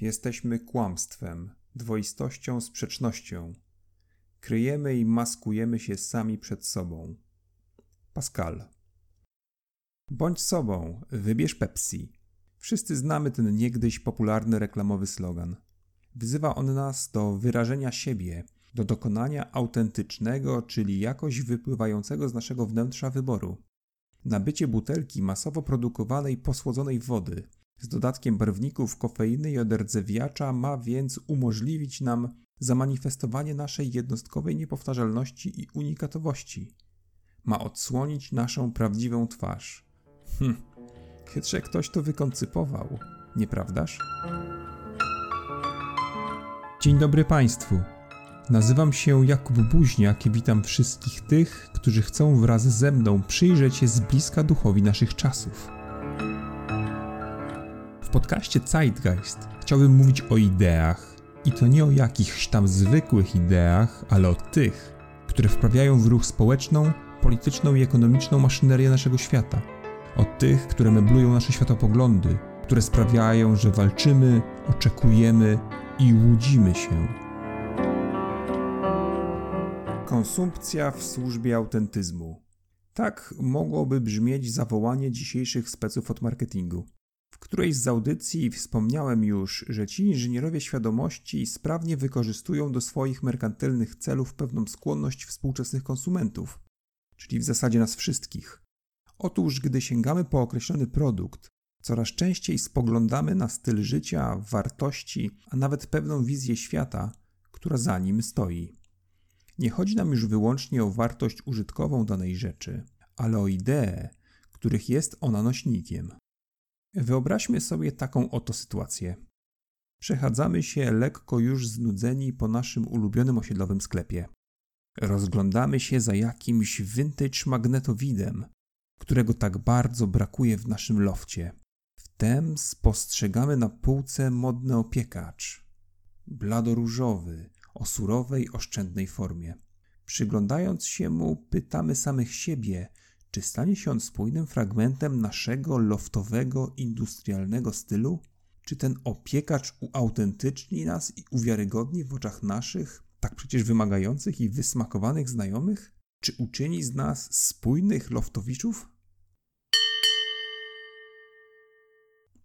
Jesteśmy kłamstwem, dwoistością, sprzecznością. Kryjemy i maskujemy się sami przed sobą. Pascal. Bądź sobą, wybierz Pepsi. Wszyscy znamy ten niegdyś popularny reklamowy slogan. Wzywa on nas do wyrażenia siebie, do dokonania autentycznego, czyli jakoś wypływającego z naszego wnętrza wyboru. Nabycie butelki masowo produkowanej posłodzonej wody z dodatkiem barwników, kofeiny i oderdzewiacza ma więc umożliwić nam zamanifestowanie naszej jednostkowej niepowtarzalności i unikatowości. Ma odsłonić naszą prawdziwą twarz. Hm, chytrze ktoś to wykoncypował, nieprawdaż? Dzień dobry Państwu. Nazywam się Jakub Buźniak i witam wszystkich tych, którzy chcą wraz ze mną przyjrzeć się z bliska duchowi naszych czasów. W podcaście Zeitgeist chciałbym mówić o ideach i to nie o jakichś tam zwykłych ideach, ale o tych, które wprawiają w ruch społeczną, polityczną i ekonomiczną maszynerię naszego świata. O tych, które meblują nasze światopoglądy, które sprawiają, że walczymy, oczekujemy i łudzimy się. Konsumpcja w służbie autentyzmu. Tak mogłoby brzmieć zawołanie dzisiejszych speców od marketingu. Którejś z audycji wspomniałem już, że ci inżynierowie świadomości sprawnie wykorzystują do swoich merkantylnych celów pewną skłonność współczesnych konsumentów, czyli w zasadzie nas wszystkich. Otóż, gdy sięgamy po określony produkt, coraz częściej spoglądamy na styl życia, wartości, a nawet pewną wizję świata, która za nim stoi. Nie chodzi nam już wyłącznie o wartość użytkową danej rzeczy, ale o idee, których jest ona nośnikiem. Wyobraźmy sobie taką oto sytuację. Przechadzamy się lekko już znudzeni po naszym ulubionym osiedlowym sklepie. Rozglądamy się za jakimś vintage magnetowidem, którego tak bardzo brakuje w naszym lofcie. Wtem spostrzegamy na półce modny opiekacz. Bladoróżowy, o surowej, oszczędnej formie. Przyglądając się mu, pytamy samych siebie, czy stanie się on spójnym fragmentem naszego loftowego, industrialnego stylu? Czy ten opiekacz uautentyczni nas i uwiarygodni w oczach naszych, tak przecież wymagających i wysmakowanych znajomych? Czy uczyni z nas spójnych loftowiczów?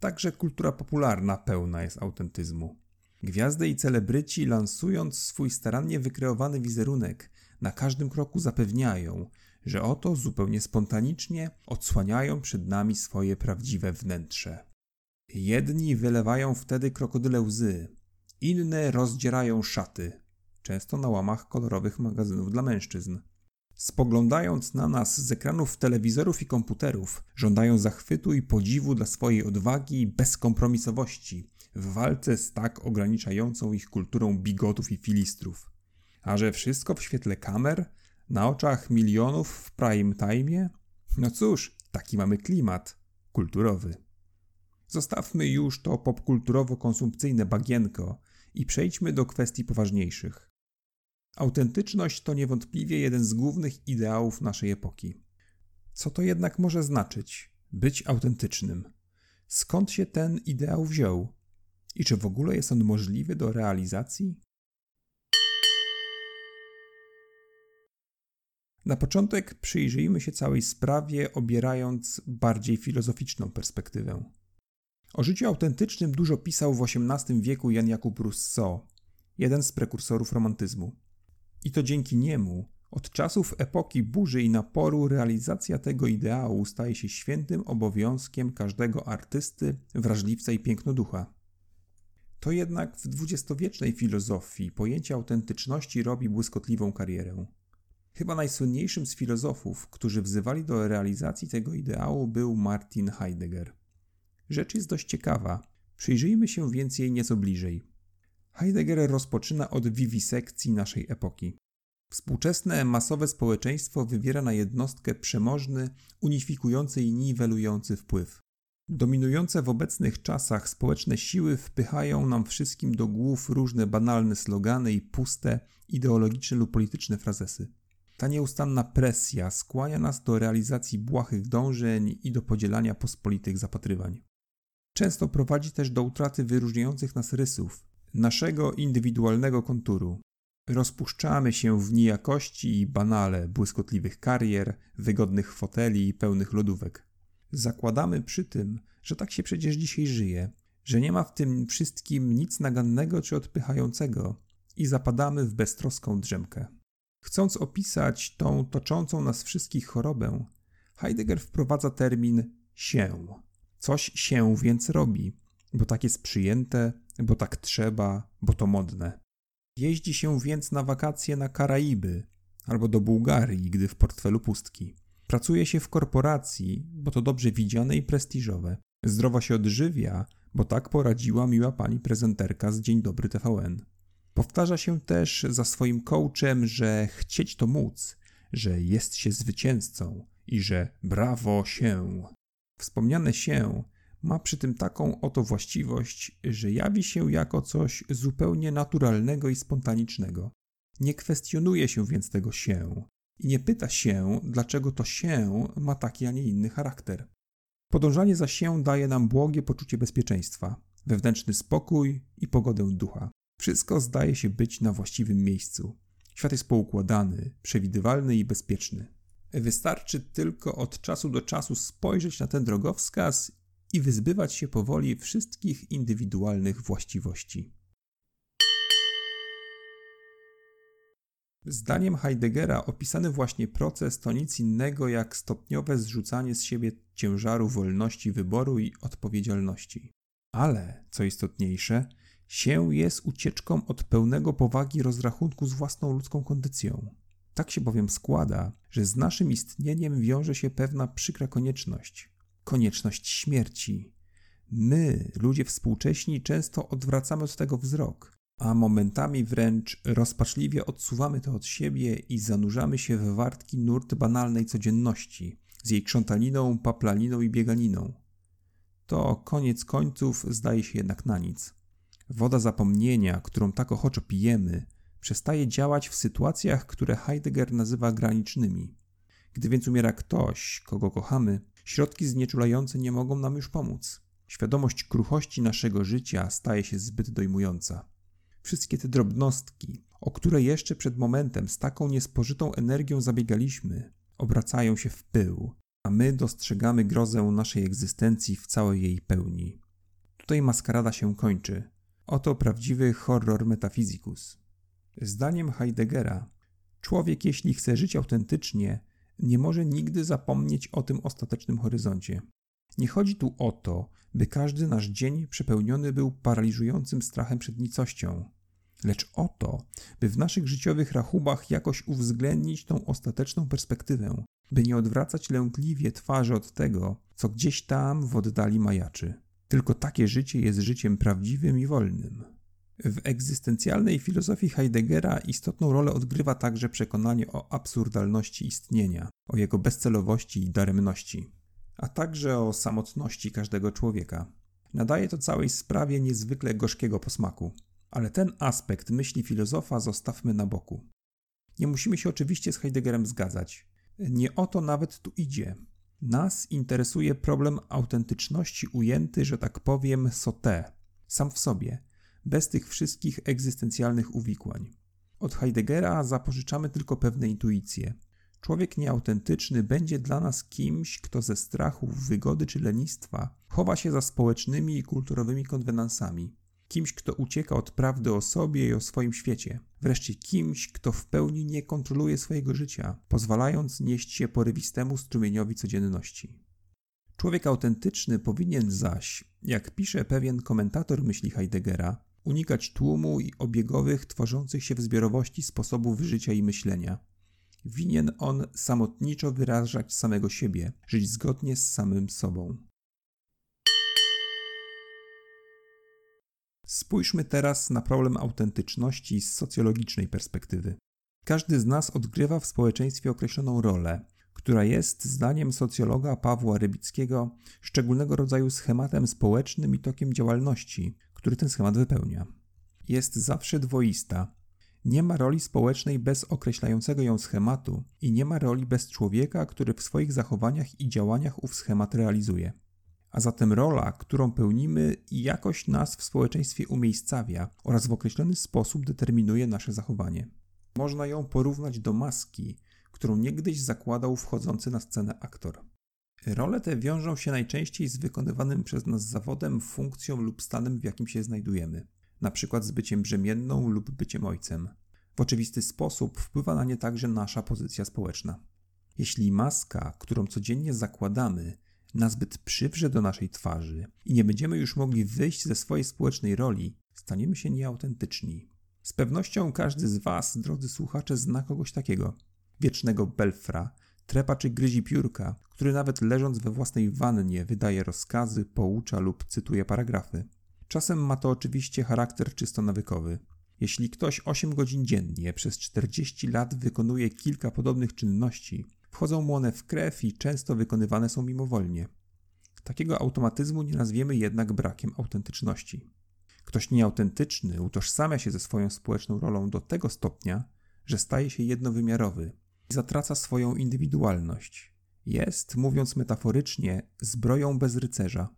Także kultura popularna pełna jest autentyzmu. Gwiazdy i celebryci, lansując swój starannie wykreowany wizerunek, na każdym kroku zapewniają, że oto zupełnie spontanicznie odsłaniają przed nami swoje prawdziwe wnętrze. Jedni wylewają wtedy krokodyle łzy, inne rozdzierają szaty, często na łamach kolorowych magazynów dla mężczyzn. Spoglądając na nas z ekranów telewizorów i komputerów, żądają zachwytu i podziwu dla swojej odwagi i bezkompromisowości w walce z tak ograniczającą ich kulturą bigotów i filistrów. A że wszystko w świetle kamer, na oczach milionów w prime time? No cóż, taki mamy klimat kulturowy. Zostawmy już to popkulturowo-konsumpcyjne bagienko i przejdźmy do kwestii poważniejszych. Autentyczność to niewątpliwie jeden z głównych ideałów naszej epoki. Co to jednak może znaczyć być autentycznym? Skąd się ten ideał wziął? I czy w ogóle jest on możliwy do realizacji? Na początek przyjrzyjmy się całej sprawie, obierając bardziej filozoficzną perspektywę. O życiu autentycznym dużo pisał w XVIII wieku Jan Jakub Rousseau, jeden z prekursorów romantyzmu. I to dzięki niemu, od czasów epoki burzy i naporu, realizacja tego ideału staje się świętym obowiązkiem każdego artysty, wrażliwca i pięknoducha. To jednak w dwudziestowiecznej filozofii pojęcie autentyczności robi błyskotliwą karierę. Chyba najsłynniejszym z filozofów, którzy wzywali do realizacji tego ideału, był Martin Heidegger. Rzecz jest dość ciekawa, przyjrzyjmy się więc jej nieco bliżej. Heidegger rozpoczyna od wiwisekcji naszej epoki. Współczesne masowe społeczeństwo wywiera na jednostkę przemożny, unifikujący i niwelujący wpływ. Dominujące w obecnych czasach społeczne siły wpychają nam wszystkim do głów różne banalne slogany i puste, ideologiczne lub polityczne frazesy. Ta nieustanna presja skłania nas do realizacji błahych dążeń i do podzielania pospolitych zapatrywań. często prowadzi też do utraty wyróżniających nas rysów, naszego indywidualnego konturu. Rozpuszczamy się w nijakości i banale błyskotliwych karier, wygodnych foteli i pełnych lodówek. Zakładamy przy tym, że tak się przecież dzisiaj żyje, że nie ma w tym wszystkim nic nagannego czy odpychającego i zapadamy w beztroską drzemkę. Chcąc opisać tą toczącą nas wszystkich chorobę, Heidegger wprowadza termin się. Coś się więc robi, bo tak jest przyjęte, bo tak trzeba, bo to modne. Jeździ się więc na wakacje na Karaiby albo do Bułgarii, gdy w portfelu pustki. Pracuje się w korporacji, bo to dobrze widziane i prestiżowe. Zdrowo się odżywia, bo tak poradziła miła pani prezenterka z Dzień Dobry TVN. Powtarza się też za swoim coachem, że chcieć to móc, że jest się zwycięzcą i że brawo się. Wspomniane się ma przy tym taką oto właściwość, że jawi się jako coś zupełnie naturalnego i spontanicznego. Nie kwestionuje się więc tego się i nie pyta się, dlaczego to się ma taki, a nie inny charakter. Podążanie za się daje nam błogie poczucie bezpieczeństwa, wewnętrzny spokój i pogodę ducha. Wszystko zdaje się być na właściwym miejscu. Świat jest poukładany, przewidywalny i bezpieczny. Wystarczy tylko od czasu do czasu spojrzeć na ten drogowskaz i wyzbywać się powoli wszystkich indywidualnych właściwości. Zdaniem Heideggera opisany właśnie proces to nic innego jak stopniowe zrzucanie z siebie ciężaru wolności wyboru i odpowiedzialności. Ale, co istotniejsze, się jest ucieczką od pełnego powagi rozrachunku z własną ludzką kondycją. Tak się bowiem składa, że z naszym istnieniem wiąże się pewna przykra konieczność konieczność śmierci. My, ludzie współcześni, często odwracamy od tego wzrok, a momentami wręcz rozpaczliwie odsuwamy to od siebie i zanurzamy się w wartki nurt banalnej codzienności, z jej krzątaniną, paplaniną i bieganiną. To koniec końców zdaje się jednak na nic. Woda zapomnienia, którą tak ochoczo pijemy, przestaje działać w sytuacjach, które Heidegger nazywa granicznymi. Gdy więc umiera ktoś, kogo kochamy, środki znieczulające nie mogą nam już pomóc. Świadomość kruchości naszego życia staje się zbyt dojmująca. Wszystkie te drobnostki, o które jeszcze przed momentem z taką niespożytą energią zabiegaliśmy, obracają się w pył, a my dostrzegamy grozę naszej egzystencji w całej jej pełni. Tutaj maskarada się kończy. Oto prawdziwy horror metafizicus. Zdaniem Heideggera, człowiek, jeśli chce żyć autentycznie, nie może nigdy zapomnieć o tym ostatecznym horyzoncie. Nie chodzi tu o to, by każdy nasz dzień przepełniony był paraliżującym strachem przed nicością, lecz o to, by w naszych życiowych rachubach jakoś uwzględnić tą ostateczną perspektywę, by nie odwracać lękliwie twarzy od tego, co gdzieś tam w oddali majaczy. Tylko takie życie jest życiem prawdziwym i wolnym. W egzystencjalnej filozofii Heideggera istotną rolę odgrywa także przekonanie o absurdalności istnienia, o jego bezcelowości i daremności, a także o samotności każdego człowieka. Nadaje to całej sprawie niezwykle gorzkiego posmaku. Ale ten aspekt myśli filozofa zostawmy na boku. Nie musimy się oczywiście z Heideggerem zgadzać. Nie o to nawet tu idzie. Nas interesuje problem autentyczności ujęty, że tak powiem, sote, sam w sobie, bez tych wszystkich egzystencjalnych uwikłań. Od Heideggera zapożyczamy tylko pewne intuicje. Człowiek nieautentyczny będzie dla nas kimś, kto ze strachu, wygody czy lenistwa chowa się za społecznymi i kulturowymi konwenansami. Kimś, kto ucieka od prawdy o sobie i o swoim świecie. Wreszcie kimś, kto w pełni nie kontroluje swojego życia, pozwalając nieść się porywistemu strumieniowi codzienności. Człowiek autentyczny powinien zaś, jak pisze pewien komentator myśli Heideggera, unikać tłumu i obiegowych, tworzących się w zbiorowości sposobów życia i myślenia. Winien on samotniczo wyrażać samego siebie, żyć zgodnie z samym sobą. Spójrzmy teraz na problem autentyczności z socjologicznej perspektywy. Każdy z nas odgrywa w społeczeństwie określoną rolę, która jest, zdaniem socjologa Pawła Rybickiego, szczególnego rodzaju schematem społecznym i tokiem działalności, który ten schemat wypełnia. Jest zawsze dwoista. Nie ma roli społecznej bez określającego ją schematu i nie ma roli bez człowieka, który w swoich zachowaniach i działaniach ów schemat realizuje. A zatem rola, którą pełnimy, jakoś nas w społeczeństwie umiejscawia oraz w określony sposób determinuje nasze zachowanie. Można ją porównać do maski, którą niegdyś zakładał wchodzący na scenę aktor. Role te wiążą się najczęściej z wykonywanym przez nas zawodem, funkcją lub stanem, w jakim się znajdujemy, na przykład z byciem brzemienną lub byciem ojcem. W oczywisty sposób wpływa na nie także nasza pozycja społeczna. Jeśli maska, którą codziennie zakładamy, nazbyt przywrze do naszej twarzy i nie będziemy już mogli wyjść ze swojej społecznej roli, staniemy się nieautentyczni. Z pewnością każdy z Was, drodzy słuchacze, zna kogoś takiego. Wiecznego belfra, trepa czy gryzi piórka, który nawet leżąc we własnej wannie wydaje rozkazy, poucza lub cytuje paragrafy. Czasem ma to oczywiście charakter czysto nawykowy. Jeśli ktoś 8 godzin dziennie przez 40 lat wykonuje kilka podobnych czynności, wchodzą mu one w krew i często wykonywane są mimowolnie. Takiego automatyzmu nie nazwiemy jednak brakiem autentyczności. Ktoś nieautentyczny utożsamia się ze swoją społeczną rolą do tego stopnia, że staje się jednowymiarowy i zatraca swoją indywidualność. Jest, mówiąc metaforycznie, zbroją bez rycerza.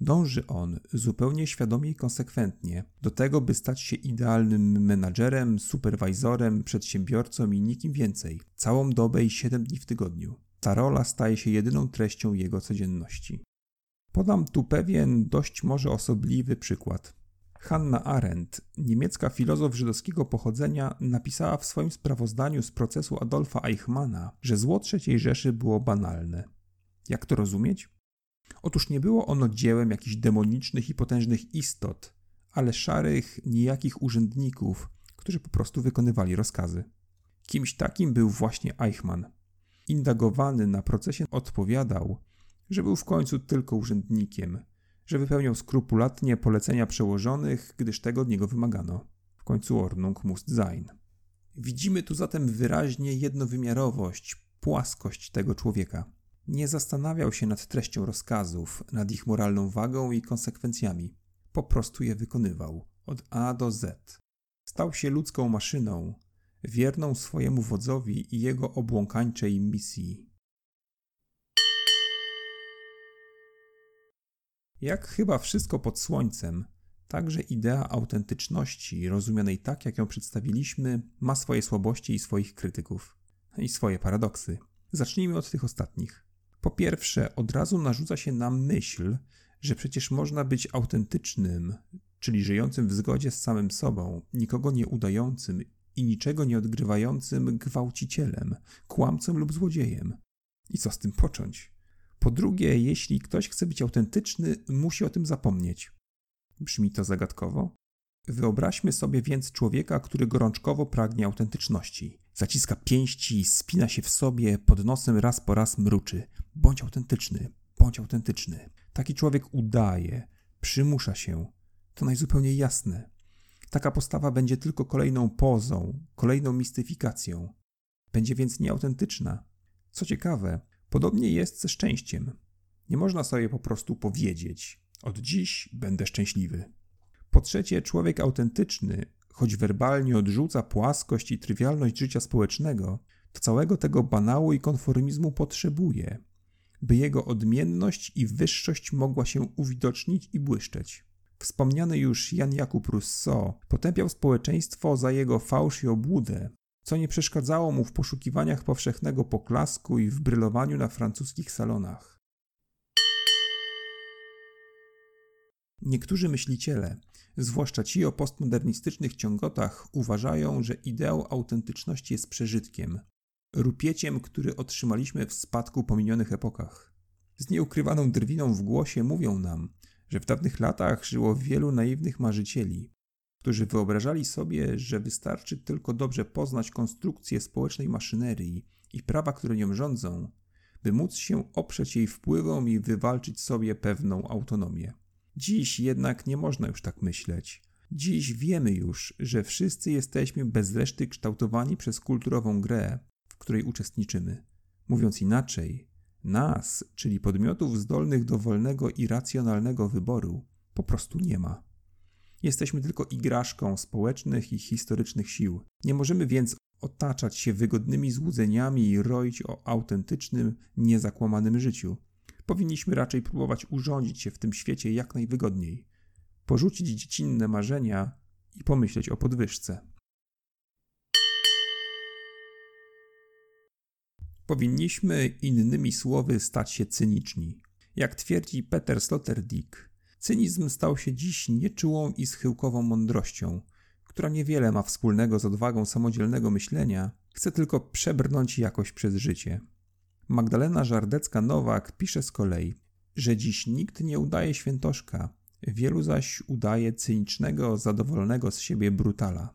Dąży on zupełnie świadomie i konsekwentnie do tego, by stać się idealnym menadżerem, superwajzorem, przedsiębiorcą i nikim więcej, całą dobę i siedem dni w tygodniu. Ta rola staje się jedyną treścią jego codzienności. Podam tu pewien dość może osobliwy przykład. Hanna Arendt, niemiecka filozof żydowskiego pochodzenia, napisała w swoim sprawozdaniu z procesu Adolfa Eichmana, że zło III Rzeszy było banalne. Jak to rozumieć? Otóż nie było ono dziełem jakichś demonicznych i potężnych istot, ale szarych, nijakich urzędników, którzy po prostu wykonywali rozkazy. Kimś takim był właśnie Eichmann. Indagowany na procesie odpowiadał, że był w końcu tylko urzędnikiem, że wypełniał skrupulatnie polecenia przełożonych, gdyż tego od niego wymagano. W końcu Ordnung muss sein. Widzimy tu zatem wyraźnie jednowymiarowość, płaskość tego człowieka. Nie zastanawiał się nad treścią rozkazów, nad ich moralną wagą i konsekwencjami. Po prostu je wykonywał, od A do Z. Stał się ludzką maszyną, wierną swojemu wodzowi i jego obłąkańczej misji. Jak chyba wszystko pod słońcem, także idea autentyczności, rozumianej tak, jak ją przedstawiliśmy, ma swoje słabości i swoich krytyków. I swoje paradoksy. Zacznijmy od tych ostatnich. Po pierwsze, od razu narzuca się nam myśl, że przecież można być autentycznym, czyli żyjącym w zgodzie z samym sobą, nikogo nie udającym i niczego nie odgrywającym gwałcicielem, kłamcą lub złodziejem. I co z tym począć? Po drugie, jeśli ktoś chce być autentyczny, musi o tym zapomnieć. Brzmi to zagadkowo? Wyobraźmy sobie więc człowieka, który gorączkowo pragnie autentyczności. Zaciska pięści, spina się w sobie, pod nosem raz po raz mruczy. Bądź autentyczny, bądź autentyczny. Taki człowiek udaje, przymusza się. To najzupełniej jasne. Taka postawa będzie tylko kolejną pozą, kolejną mistyfikacją. Będzie więc nieautentyczna. Co ciekawe, podobnie jest ze szczęściem. Nie można sobie po prostu powiedzieć: Od dziś będę szczęśliwy. Po trzecie, człowiek autentyczny, choć werbalnie odrzuca płaskość i trywialność życia społecznego, to całego tego banału i konformizmu potrzebuje, by jego odmienność i wyższość mogła się uwidocznić i błyszczeć. Wspomniany już Jan Jakub Rousseau potępiał społeczeństwo za jego fałsz i obłudę, co nie przeszkadzało mu w poszukiwaniach powszechnego poklasku i w brylowaniu na francuskich salonach. Niektórzy myśliciele, zwłaszcza ci o postmodernistycznych ciągotach, uważają, że ideał autentyczności jest przeżytkiem, rupieciem, który otrzymaliśmy w spadku po minionych epokach. Z nieukrywaną drwiną w głosie mówią nam, że w dawnych latach żyło wielu naiwnych marzycieli, którzy wyobrażali sobie, że wystarczy tylko dobrze poznać konstrukcję społecznej maszynerii i prawa, które nią rządzą, by móc się oprzeć jej wpływom i wywalczyć sobie pewną autonomię. Dziś jednak nie można już tak myśleć. Dziś wiemy już, że wszyscy jesteśmy bez reszty kształtowani przez kulturową grę, w której uczestniczymy. Mówiąc inaczej, nas, czyli podmiotów zdolnych do wolnego i racjonalnego wyboru, po prostu nie ma. Jesteśmy tylko igraszką społecznych i historycznych sił. Nie możemy więc otaczać się wygodnymi złudzeniami i roić o autentycznym, niezakłamanym życiu. Powinniśmy raczej próbować urządzić się w tym świecie jak najwygodniej, porzucić dziecinne marzenia i pomyśleć o podwyżce. Powinniśmy, innymi słowy, stać się cyniczni. Jak twierdzi Peter Sloterdijk, cynizm stał się dziś nieczułą i schyłkową mądrością, która niewiele ma wspólnego z odwagą samodzielnego myślenia, chce tylko przebrnąć jakoś przez życie. Magdalena Żardecka-Nowak pisze z kolei, że dziś nikt nie udaje świętoszka, wielu zaś udaje cynicznego, zadowolonego z siebie brutala.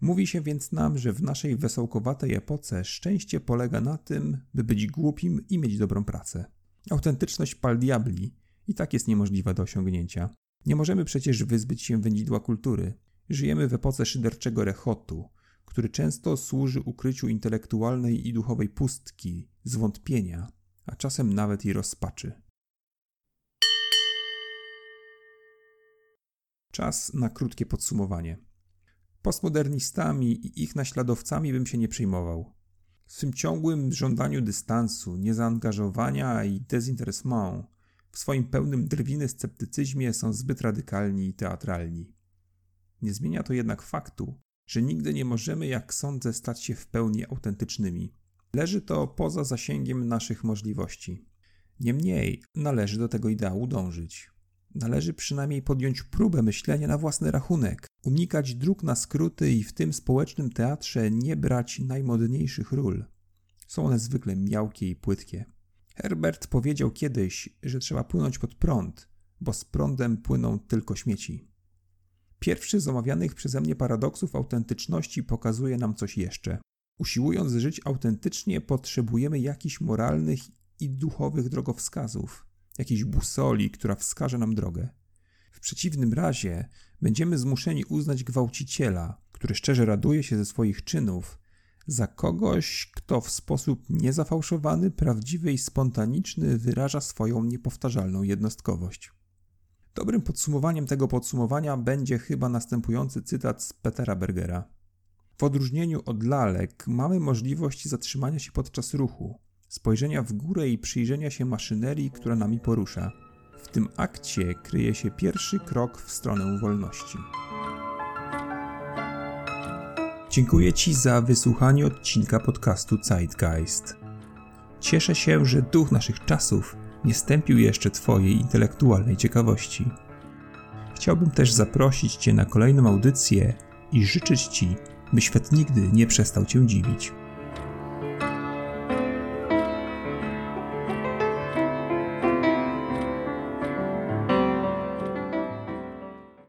Mówi się więc nam, że w naszej wesołkowatej epoce szczęście polega na tym, by być głupim i mieć dobrą pracę. Autentyczność pal diabli i tak jest niemożliwa do osiągnięcia. Nie możemy przecież wyzbyć się wędzidła kultury. Żyjemy w epoce szyderczego rechotu, który często służy ukryciu intelektualnej i duchowej pustki, zwątpienia, a czasem nawet i rozpaczy. Czas na krótkie podsumowanie. Postmodernistami i ich naśladowcami bym się nie przejmował. W swym ciągłym żądaniu dystansu, niezaangażowania i dezinteresement, w swoim pełnym drwiny sceptycyzmie są zbyt radykalni i teatralni. Nie zmienia to jednak faktu, że nigdy nie możemy, jak sądzę, stać się w pełni autentycznymi. Leży to poza zasięgiem naszych możliwości. Niemniej należy do tego ideału dążyć. Należy przynajmniej podjąć próbę myślenia na własny rachunek, unikać dróg na skróty i w tym społecznym teatrze nie brać najmodniejszych ról. Są one zwykle miałkie i płytkie. Herbert powiedział kiedyś, że trzeba płynąć pod prąd, bo z prądem płyną tylko śmieci. Pierwszy z omawianych przeze mnie paradoksów autentyczności pokazuje nam coś jeszcze. Usiłując żyć autentycznie, potrzebujemy jakichś moralnych i duchowych drogowskazów, jakiejś busoli, która wskaże nam drogę. W przeciwnym razie będziemy zmuszeni uznać gwałciciela, który szczerze raduje się ze swoich czynów, za kogoś, kto w sposób niezafałszowany, prawdziwy i spontaniczny wyraża swoją niepowtarzalną jednostkowość. Dobrym podsumowaniem tego podsumowania będzie chyba następujący cytat z Petera Bergera. W odróżnieniu od lalek mamy możliwość zatrzymania się podczas ruchu, spojrzenia w górę i przyjrzenia się maszynerii, która nami porusza. W tym akcie kryje się pierwszy krok w stronę wolności. Dziękuję Ci za wysłuchanie odcinka podcastu Zeitgeist. Cieszę się, że duch naszych czasów nie stępił jeszcze Twojej intelektualnej ciekawości. Chciałbym też zaprosić Cię na kolejną audycję i życzyć Ci, by świat nigdy nie przestał Cię dziwić.